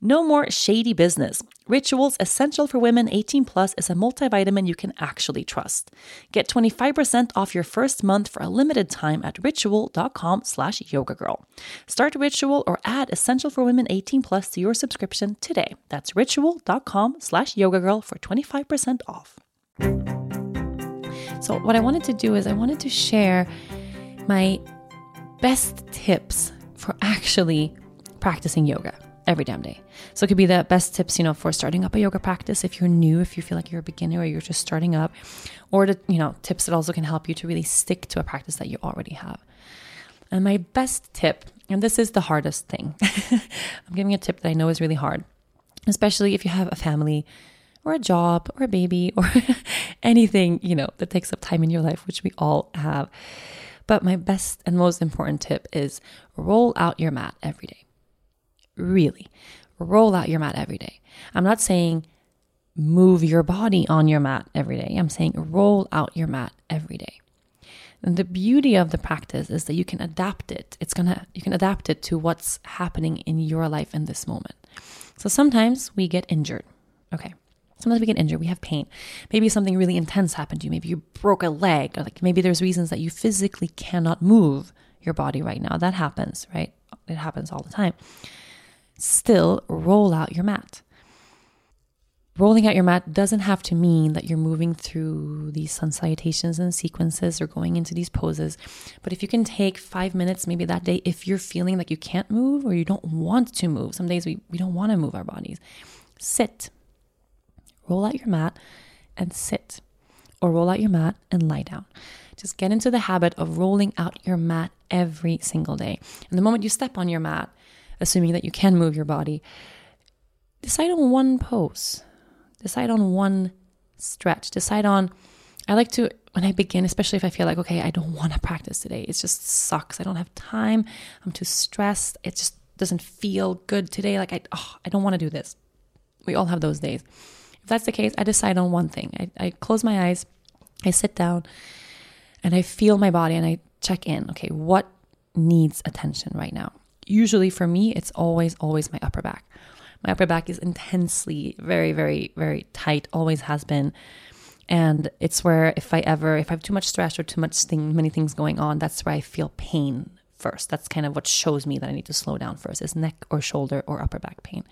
No more shady business. Rituals Essential for Women 18 Plus is a multivitamin you can actually trust. Get 25% off your first month for a limited time at ritual.com slash yogagirl. Start Ritual or add Essential for Women 18 Plus to your subscription today. That's ritual.com slash yogagirl for 25% off. So what I wanted to do is I wanted to share my best tips for actually practicing yoga every damn day. So it could be the best tips, you know, for starting up a yoga practice if you're new, if you feel like you're a beginner or you're just starting up, or the, you know, tips that also can help you to really stick to a practice that you already have. And my best tip, and this is the hardest thing. I'm giving a tip that I know is really hard, especially if you have a family or a job or a baby or anything, you know, that takes up time in your life, which we all have. But my best and most important tip is roll out your mat every day really roll out your mat every day. I'm not saying move your body on your mat every day. I'm saying roll out your mat every day. And the beauty of the practice is that you can adapt it. It's gonna you can adapt it to what's happening in your life in this moment. So sometimes we get injured. Okay. Sometimes we get injured, we have pain. Maybe something really intense happened to you. Maybe you broke a leg, or like maybe there's reasons that you physically cannot move your body right now. That happens, right? It happens all the time still roll out your mat. Rolling out your mat doesn't have to mean that you're moving through these sun salutations and sequences or going into these poses. But if you can take five minutes, maybe that day, if you're feeling like you can't move or you don't want to move, some days we, we don't want to move our bodies, sit. Roll out your mat and sit, or roll out your mat and lie down. Just get into the habit of rolling out your mat every single day. And the moment you step on your mat, assuming that you can move your body, decide on one pose, decide on one stretch, decide on. I like to, when I begin, especially if I feel like, okay, I don't want to practice today, it just sucks. I don't have time. I'm too stressed. It just doesn't feel good today. Like, I, oh, I don't want to do this. We all have those days. If that's the case, I decide on one thing. I, I close my eyes, I sit down, and I feel my body and I check in. Okay, what needs attention right now? Usually for me, it's always, always my upper back. My upper back is intensely, very, very, very tight, always has been. And it's where if I ever, if I have too much stress or too much thing, many things going on, that's where I feel pain first. That's kind of what shows me that I need to slow down first is neck or shoulder or upper back pain.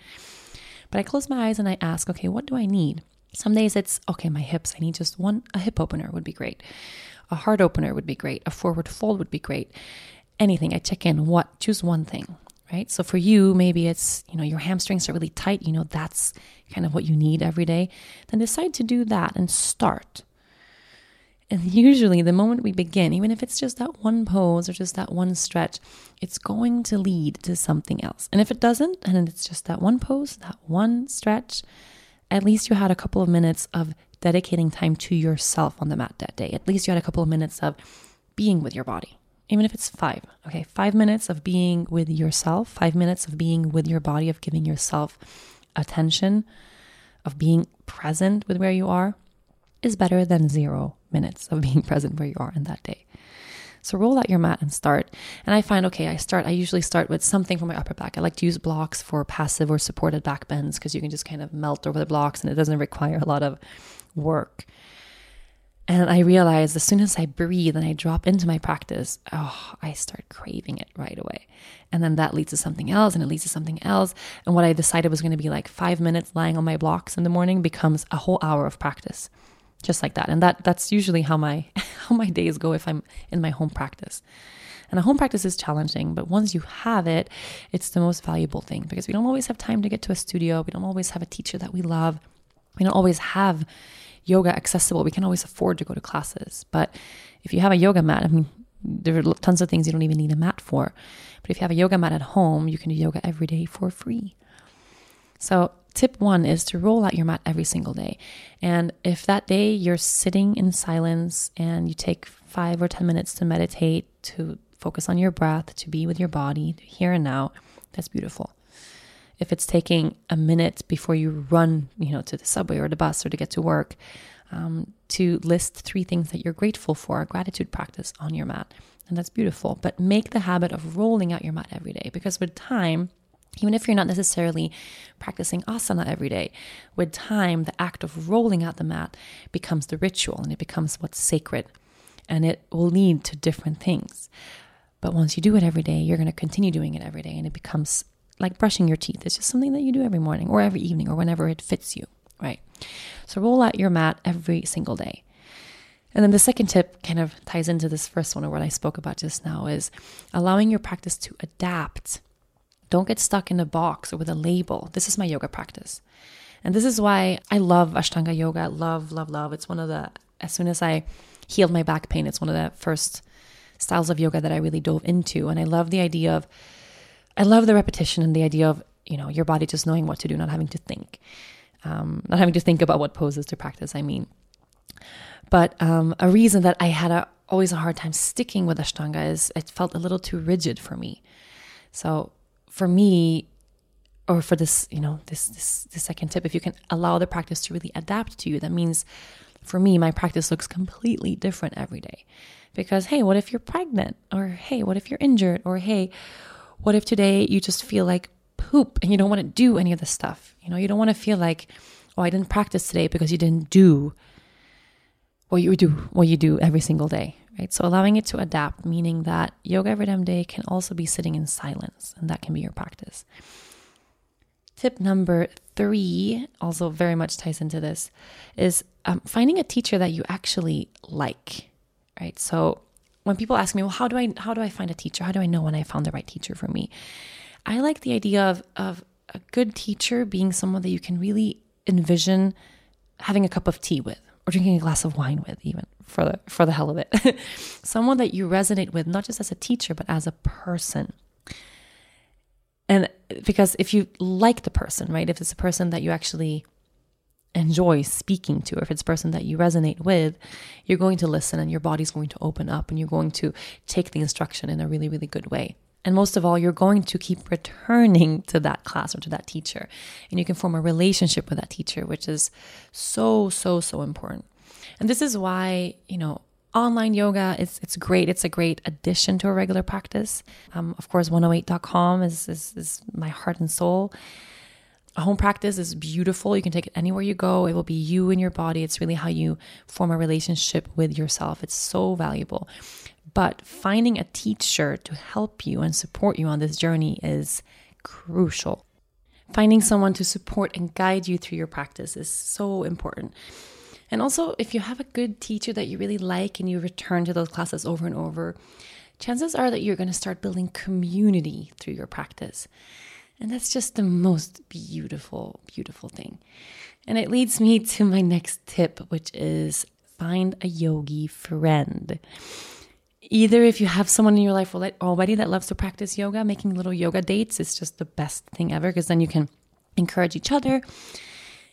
But I close my eyes and I ask, okay, what do I need? Some days it's, okay, my hips, I need just one, a hip opener would be great. A heart opener would be great. A forward fold would be great anything. I check in what, choose one thing. right? So for you, maybe it's, you know, your hamstrings are really tight, you know, that's kind of what you need every day. Then decide to do that and start. And usually, the moment we begin, even if it's just that one pose or just that one stretch, it's going to lead to something else. And if it doesn't, and it's just that one pose, that one stretch, at least you had a couple of minutes of dedicating time to yourself on the mat that day. At least you had a couple of minutes of being with your body, even if it's five. Okay, five minutes of being with yourself, five minutes of being with your body, of giving yourself attention, of being present with where you are is better than zero minutes of being present where you are in that day. So roll out your mat and start. And I find, okay, I start, I usually start with something for my upper back. I like to use blocks for passive or supported back bends because you can just kind of melt over the blocks and it doesn't require a lot of work. And I realized as soon as I breathe and I drop into my practice, oh, I start craving it right away. And then that leads to something else and it leads to something else. And what I decided was going to be like five minutes lying on my blocks in the morning becomes a whole hour of practice just like that. And that that's usually how my how my days go if I'm in my home practice. And a home practice is challenging, but once you have it, it's the most valuable thing because we don't always have time to get to a studio. We don't always have a teacher that we love. We don't always have yoga accessible. We can always afford to go to classes. But if you have a yoga mat, I mean, there are tons of things you don't even need a mat for. But if you have a yoga mat at home, you can do yoga every day for free. So tip one is to roll out your mat every single day. And if that day you're sitting in silence and you take five or 10 minutes to meditate, to focus on your breath, to be with your body, here and now, that's beautiful. If it's taking a minute before you run, you know, to the subway or the bus or to get to work, um, to list three things that you're grateful for, a gratitude practice on your mat. And that's beautiful. But make the habit of rolling out your mat every day because with time, even if you're not necessarily practicing asana every day, with time, the act of rolling out the mat becomes the ritual and it becomes what's sacred and it will lead to different things. But once you do it every day, you're going to continue doing it every day and it becomes like brushing your teeth. It's just something that you do every morning or every evening or whenever it fits you, right? So roll out your mat every single day. And then the second tip kind of ties into this first one or what I spoke about just now is allowing your practice to adapt don't get stuck in a box or with a label. This is my yoga practice. And this is why I love Ashtanga yoga. Love, love, love. It's one of the, as soon as I healed my back pain, it's one of the first styles of yoga that I really dove into. And I love the idea of, I love the repetition and the idea of, you know, your body just knowing what to do, not having to think, um, not having to think about what poses to practice, I mean. But um, a reason that I had a, always a hard time sticking with Ashtanga is it felt a little too rigid for me. So for me, or for this, you know, this this the second tip, if you can allow the practice to really adapt to you, that means for me, my practice looks completely different every day. Because hey, what if you're pregnant? Or hey, what if you're injured? Or hey, what if today you just feel like poop and you don't want to do any of this stuff? You know, you don't want to feel like, oh, I didn't practice today because you didn't do what you do what you do every single day right? So allowing it to adapt, meaning that yoga every damn day can also be sitting in silence, and that can be your practice. Tip number three, also very much ties into this, is um, finding a teacher that you actually like, right? So when people ask me, well, how do I how do I find a teacher? How do I know when I found the right teacher for me? I like the idea of of a good teacher being someone that you can really envision having a cup of tea with or drinking a glass of wine with even for the for the hell of it someone that you resonate with not just as a teacher but as a person and because if you like the person right if it's a person that you actually enjoy speaking to. Or if it's a person that you resonate with you're going to listen and your body's going to open up and you're going to take the instruction in a really really good way. And most of all, you're going to keep returning to that class or to that teacher. And you can form a relationship with that teacher, which is so, so, so important. And this is why, you know, online yoga it's it's great. It's a great addition to a regular practice. Um, of course oneOeight.com is, is is my heart and soul home practice is beautiful you can take it anywhere you go it will be you and your body it's really how you form a relationship with yourself it's so valuable but finding a teacher to help you and support you on this journey is crucial. Finding someone to support and guide you through your practice is so important. And also, if you have a good teacher that you really like and you return to those classes over and over, chances are that you're going to start building community through your practice. And that's just the most beautiful, beautiful thing. And it leads me to my next tip, which is find a yogi friend. Either if you have someone in your life already that loves to practice yoga, making little yoga dates is just the best thing ever because then you can encourage each other.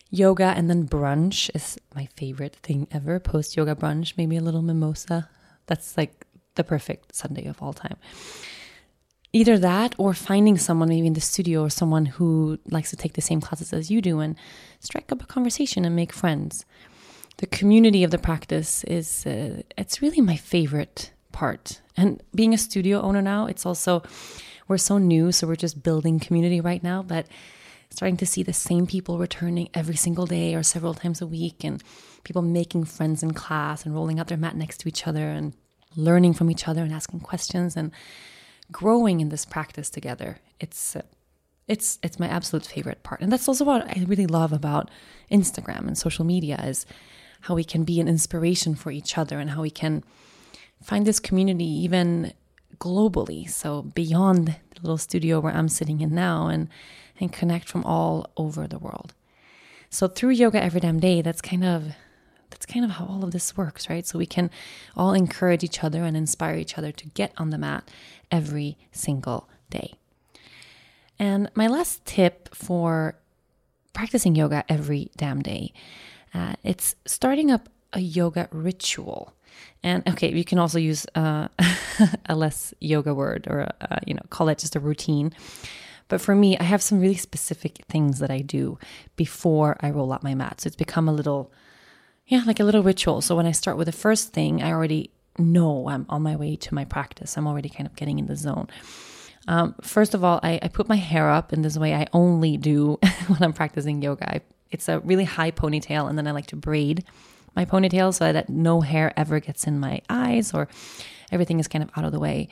Yoga and then brunch is my favorite thing ever. Post yoga brunch, maybe a little mimosa. That's like the perfect Sunday of all time. Either that or finding someone maybe in the studio or someone who likes to take the same classes as you do and strike up a conversation and make friends. The community of the practice is uh, it's really my favorite part. And being a studio owner now, it's also we're so new, so we're just building community right now, but starting to see the same people returning every single day or several times a week and people making friends in class and rolling out their mat next to each other and learning from each other and asking questions and growing in this practice together. It's uh, it's it's my absolute favorite part. And that's also what I really love about Instagram and social media is how we can be an inspiration for each other and how we can find this community even globally. So beyond the little studio where I'm sitting in now and and connect from all over the world. So through yoga every damn day, that's kind of that's kind of how all of this works, right? So we can all encourage each other and inspire each other to get on the mat every single day. And my last tip for practicing yoga every damn day, uh, it's starting up a yoga ritual. And okay, you can also use uh, a less yoga word or uh, you know call it just a routine. But for me, I have some really specific things that I do before I roll out my mat. So it's become a little yeah, like a little ritual. So when I start with the first thing, I already know I'm on my way to my practice. I'm already kind of getting in the zone. Um, first of all, I, I, put my hair up in this way I only do when I'm practicing yoga. I, it's a really high ponytail, and then I like to braid my ponytail so that no hair ever gets in my eyes or everything is kind of out of the way.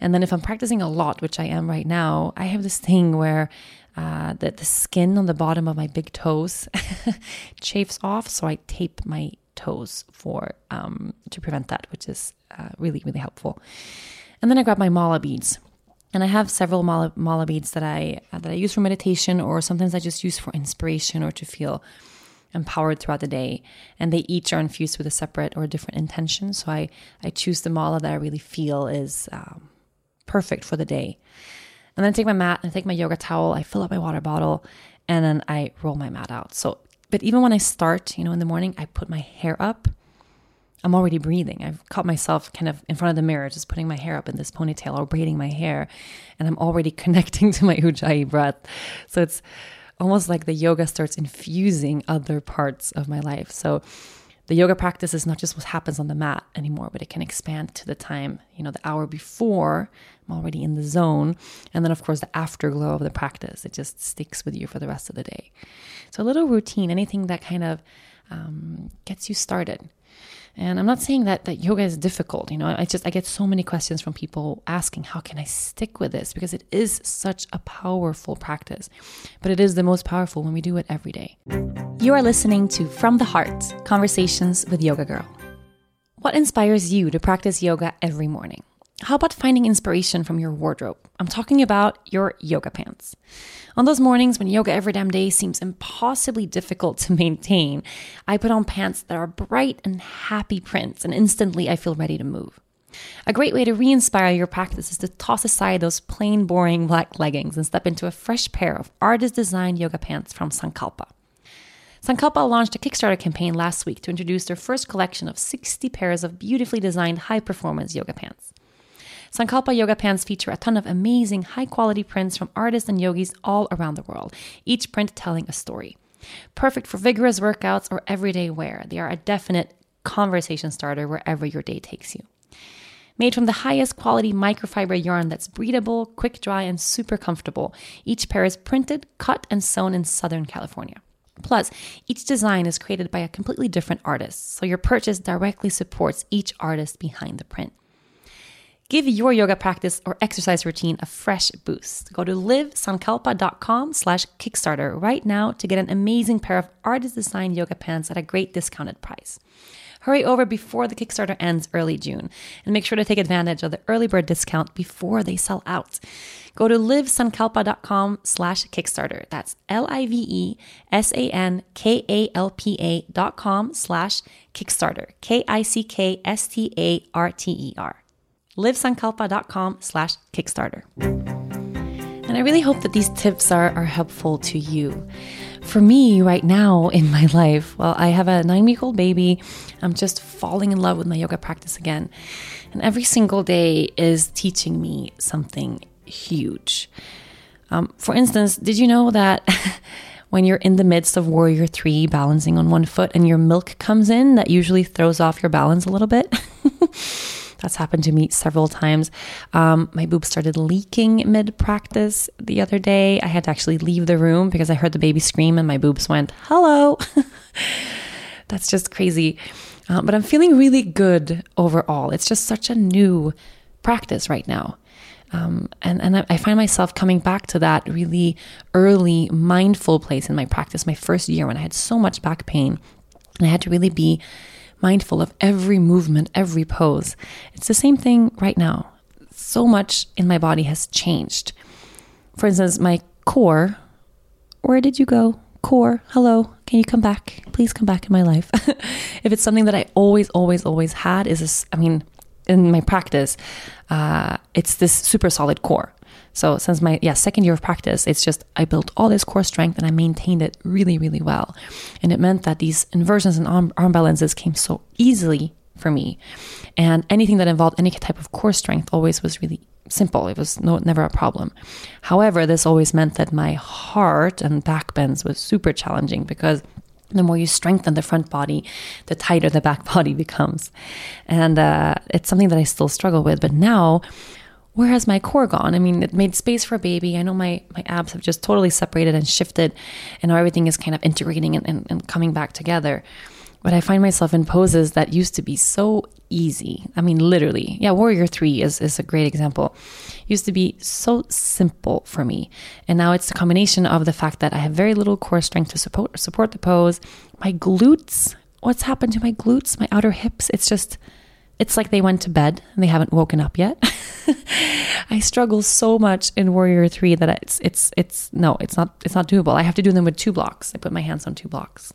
And then if I'm practicing a lot, which I am right now, I have this thing where uh, the skin on the bottom of my big toes chafes off. So I tape my toes for um, to prevent that, which is uh, really, really helpful. And then I grab my mala beads. And I have several mala, mala beads that I uh, that I use for meditation, or sometimes I just use for inspiration or to feel empowered throughout the day. And they each are infused with a separate or different intention. So I I choose the mala that I really feel is um, perfect for the day. And then I take my mat and I take my yoga towel, I fill up my water bottle, and then I roll my mat out. So, but even when I start, you know, in the morning, I put my hair up. I'm already breathing. I've caught myself kind of in front of the mirror, just putting my hair up in this ponytail or braiding my hair, and I'm already connecting to my ujjayi breath. So it's almost like the yoga starts infusing other parts of my life. So the yoga practice is not just what happens on the mat anymore, but it can expand to the time, you know, the hour before I'm already in the zone. And then, of course, the afterglow of the practice, it just sticks with you for the rest of the day. So, a little routine, anything that kind of um, gets you started. And I'm not saying that that yoga is difficult. You know, I just I get so many questions from people asking, how can I stick with this? Because it is such a powerful practice. But it is the most powerful when we do it every day. You are listening to From the Heart Conversations with Yoga Girl. What inspires you to practice yoga every morning? How about finding inspiration from your wardrobe? I'm talking about your yoga pants. On those mornings when yoga every damn day seems impossibly difficult to maintain, I put on pants that are bright and happy prints, and instantly I feel ready to move. A great way to re inspire your practice is to toss aside those plain, boring black leggings and step into a fresh pair of artist designed yoga pants from Sankalpa. Sankalpa launched a Kickstarter campaign last week to introduce their first collection of 60 pairs of beautifully designed high performance yoga pants. Sankalpa yoga pants feature a ton of amazing, high quality prints from artists and yogis all around the world, each print telling a story. Perfect for vigorous workouts or everyday wear, they are a definite conversation starter wherever your day takes you. Made from the highest quality microfiber yarn that's breathable, quick dry, and super comfortable, each pair is printed, cut, and sewn in Southern California. Plus, each design is created by a completely different artist, so your purchase directly supports each artist behind the print. Give your yoga practice or exercise routine a fresh boost. Go to livesankalpa.com slash Kickstarter right now to get an amazing pair of artist designed yoga pants at a great discounted price. Hurry over before the Kickstarter ends early June and make sure to take advantage of the early bird discount before they sell out. Go to livesankalpa.com slash Kickstarter. That's L-I-V-E-S-A-N-K-A-L-P-A dot com slash Kickstarter. K-I-C-K-S-T-A-R-T-E-R. livesankalpa.com slash Kickstarter. And I really hope that these tips are, are helpful to you. For me, right now in my life, well, I have a nine week old baby. I'm just falling in love with my yoga practice again. And every single day is teaching me something huge. Um, for instance, did you know that when you're in the midst of Warrior Three, balancing on one foot, and your milk comes in, that usually throws off your balance a little bit? That's happened to me several times. Um, my boob started leaking mid practice the other day. I had to actually leave the room because I heard the baby scream and my boobs went, hello. That's just crazy. Uh, but I'm feeling really good overall. It's just such a new practice right now. Um, and and I find myself coming back to that really early mindful place in my practice, my first year when I had so much back pain. And I had to really be mindful of every movement, every pose. It's the same thing right now. So much in my body has changed. For instance, my core, where did you go? Core, hello, can you come back? Please come back in my life. if it's something that I always, always, always had, is this, I mean, in my practice, uh, it's this super solid core. So since my yeah second year of practice, it's just I built all this core strength and I maintained it really really well, and it meant that these inversions and arm, arm balances came so easily for me, and anything that involved any type of core strength always was really simple. It was no, never a problem. However, this always meant that my heart and back bends was super challenging because the more you strengthen the front body, the tighter the back body becomes. And uh, it's something that I still struggle with. But now where has my core gone? I mean, it made space for a baby. I know my, my abs have just totally separated and shifted, and now everything is kind of integrating and, and, and coming back together. But I find myself in poses that used to be so easy. I mean, literally. Yeah, Warrior 3 is, is a great example. Used to be so simple for me. And now it's a combination of the fact that I have very little core strength to support, support the pose. My glutes, what's happened to my glutes, my outer hips? It's just it's like they went to bed and they haven't woken up yet. I struggle so much in Warrior 3 that it's it's it's no, it's not it's not doable. I have to do them with two blocks. I put my hands on two blocks.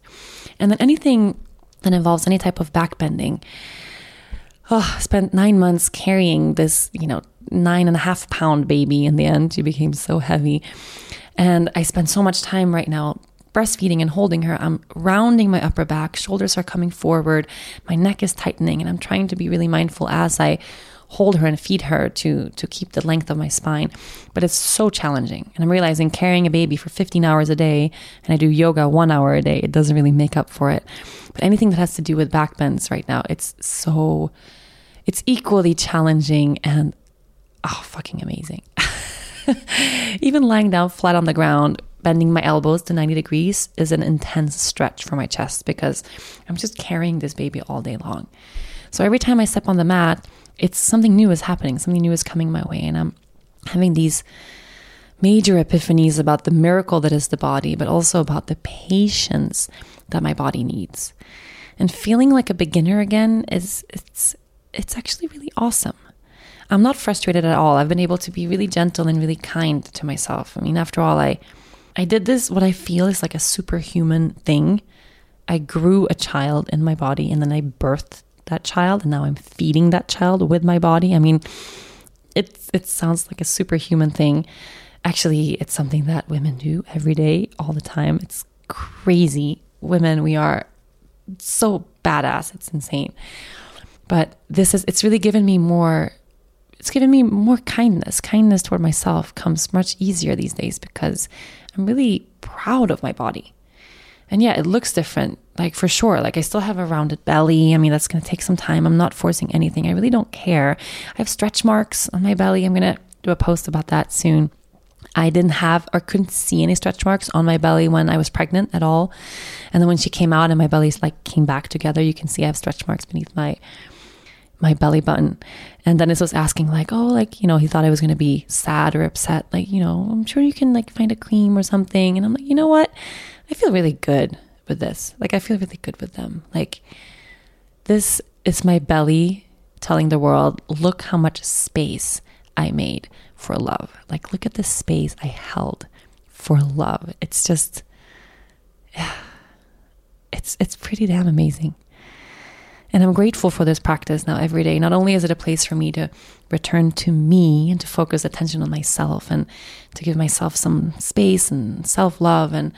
And then anything that involves any type of back bending. Oh, spent nine months carrying this, you know, nine and a half pound baby in the end. She became so heavy. And I spend so much time right now breastfeeding and holding her, I'm rounding my upper back, shoulders are coming forward, my neck is tightening, and I'm trying to be really mindful as I hold her and feed her to to keep the length of my spine. But it's so challenging. And I'm realizing carrying a baby for 15 hours a day and I do yoga 1 hour a day, it doesn't really make up for it. But anything that has to do with back bends right now, it's so it's equally challenging and oh fucking amazing. Even lying down flat on the ground bending my elbows to 90 degrees is an intense stretch for my chest because I'm just carrying this baby all day long. So every time I step on the mat, it's something new is happening, something new is coming my way, and I'm having these major epiphanies about the miracle that is the body, but also about the patience that my body needs. And feeling like a beginner again is it's it's actually really awesome. I'm not frustrated at all. I've been able to be really gentle and really kind to myself. I mean, after all, I I did this, what I feel is like a superhuman thing. I grew a child in my body and then I birthed that child and now I'm feeding that child with my body. I mean, it, it sounds like a superhuman thing. Actually, it's something that women do every day, all the time. It's crazy. Women, we are so badass. It's insane. But this is, it's really given me more it's given me more kindness. Kindness toward myself comes much easier these days because I'm really proud of my body. And yeah, it looks different, like for sure. Like I still have a rounded belly. I mean, that's going to take some time. I'm not forcing anything. I really don't care. I have stretch marks on my belly. I'm going to do a post about that soon. I didn't have or couldn't see any stretch marks on my belly when I was pregnant at all. And then when she came out and my belly's like came back together, you can see I have stretch marks beneath my my belly button. And Dennis was asking, like, oh, like, you know, he thought I was going to be sad or upset. Like, you know, I'm sure you can like find a cream or something. And I'm like, you know what? I feel really good with this. Like, I feel really good with them. Like, this is my belly telling the world, look how much space I made for love. Like, look at the space I held for love. It's just, it's, it's pretty damn amazing. And I'm grateful for this practice now every day. Not only is it a place for me to return to me and to focus attention on myself and to give myself some space and self love and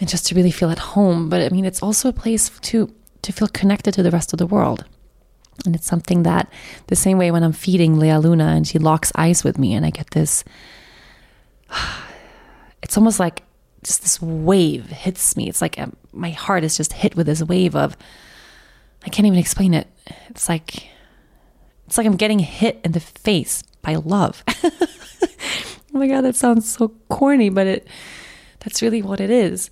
and just to really feel at home, but I mean it's also a place to to feel connected to the rest of the world. And it's something that the same way when I'm feeding Lea Luna and she locks eyes with me and I get this it's almost like just this wave hits me. It's like um, my heart is just hit with this wave of I can't even explain it. It's like it's like I'm getting hit in the face by love. oh my god, that sounds so corny, but it that's really what it is.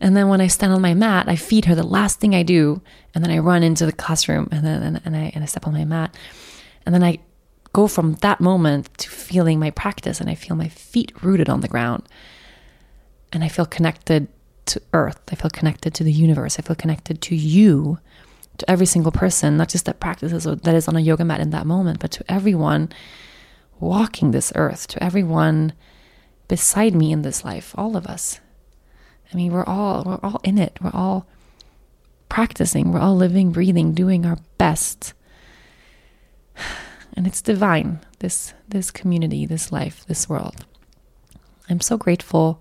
And then when I stand on my mat, I feed her the last thing I do, and then I run into the classroom and then and, and I and I step on my mat. And then I go from that moment to feeling my practice and I feel my feet rooted on the ground. And I feel connected to earth. I feel connected to the universe. I feel connected to you to every single person, not just that practices or that is on a yoga mat in that moment, but to everyone walking this earth, to everyone beside me in this life, all of us. I mean, we're all we're all in it. We're all practicing. We're all living, breathing, doing our best. And it's divine, this this community, this life, this world. I'm so grateful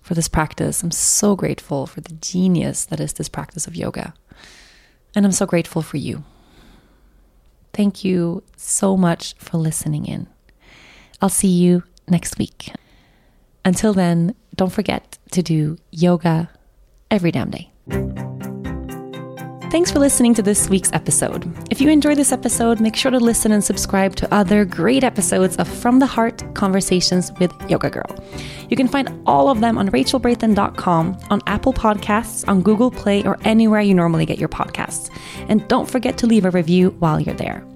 for this practice. I'm so grateful for the genius that is this practice of yoga. And I'm so grateful for you. Thank you so much for listening in. I'll see you next week. Until then, don't forget to do yoga every damn day. Thanks for listening to this week's episode. If you enjoyed this episode, make sure to listen and subscribe to other great episodes of From the Heart Conversations with Yoga Girl. You can find all of them on rachelbrathen.com, on Apple Podcasts, on Google Play, or anywhere you normally get your podcasts. And don't forget to leave a review while you're there.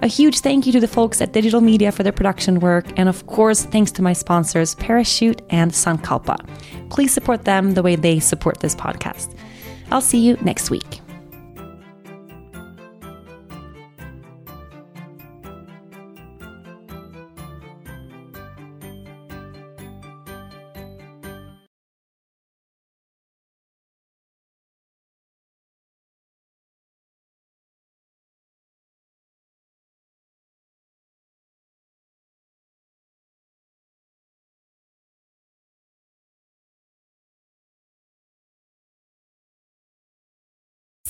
A huge thank you to the folks at Digital Media for their production work, and of course, thanks to my sponsors, Parachute and Sankalpa. Please support them the way they support this podcast. I'll see you next week.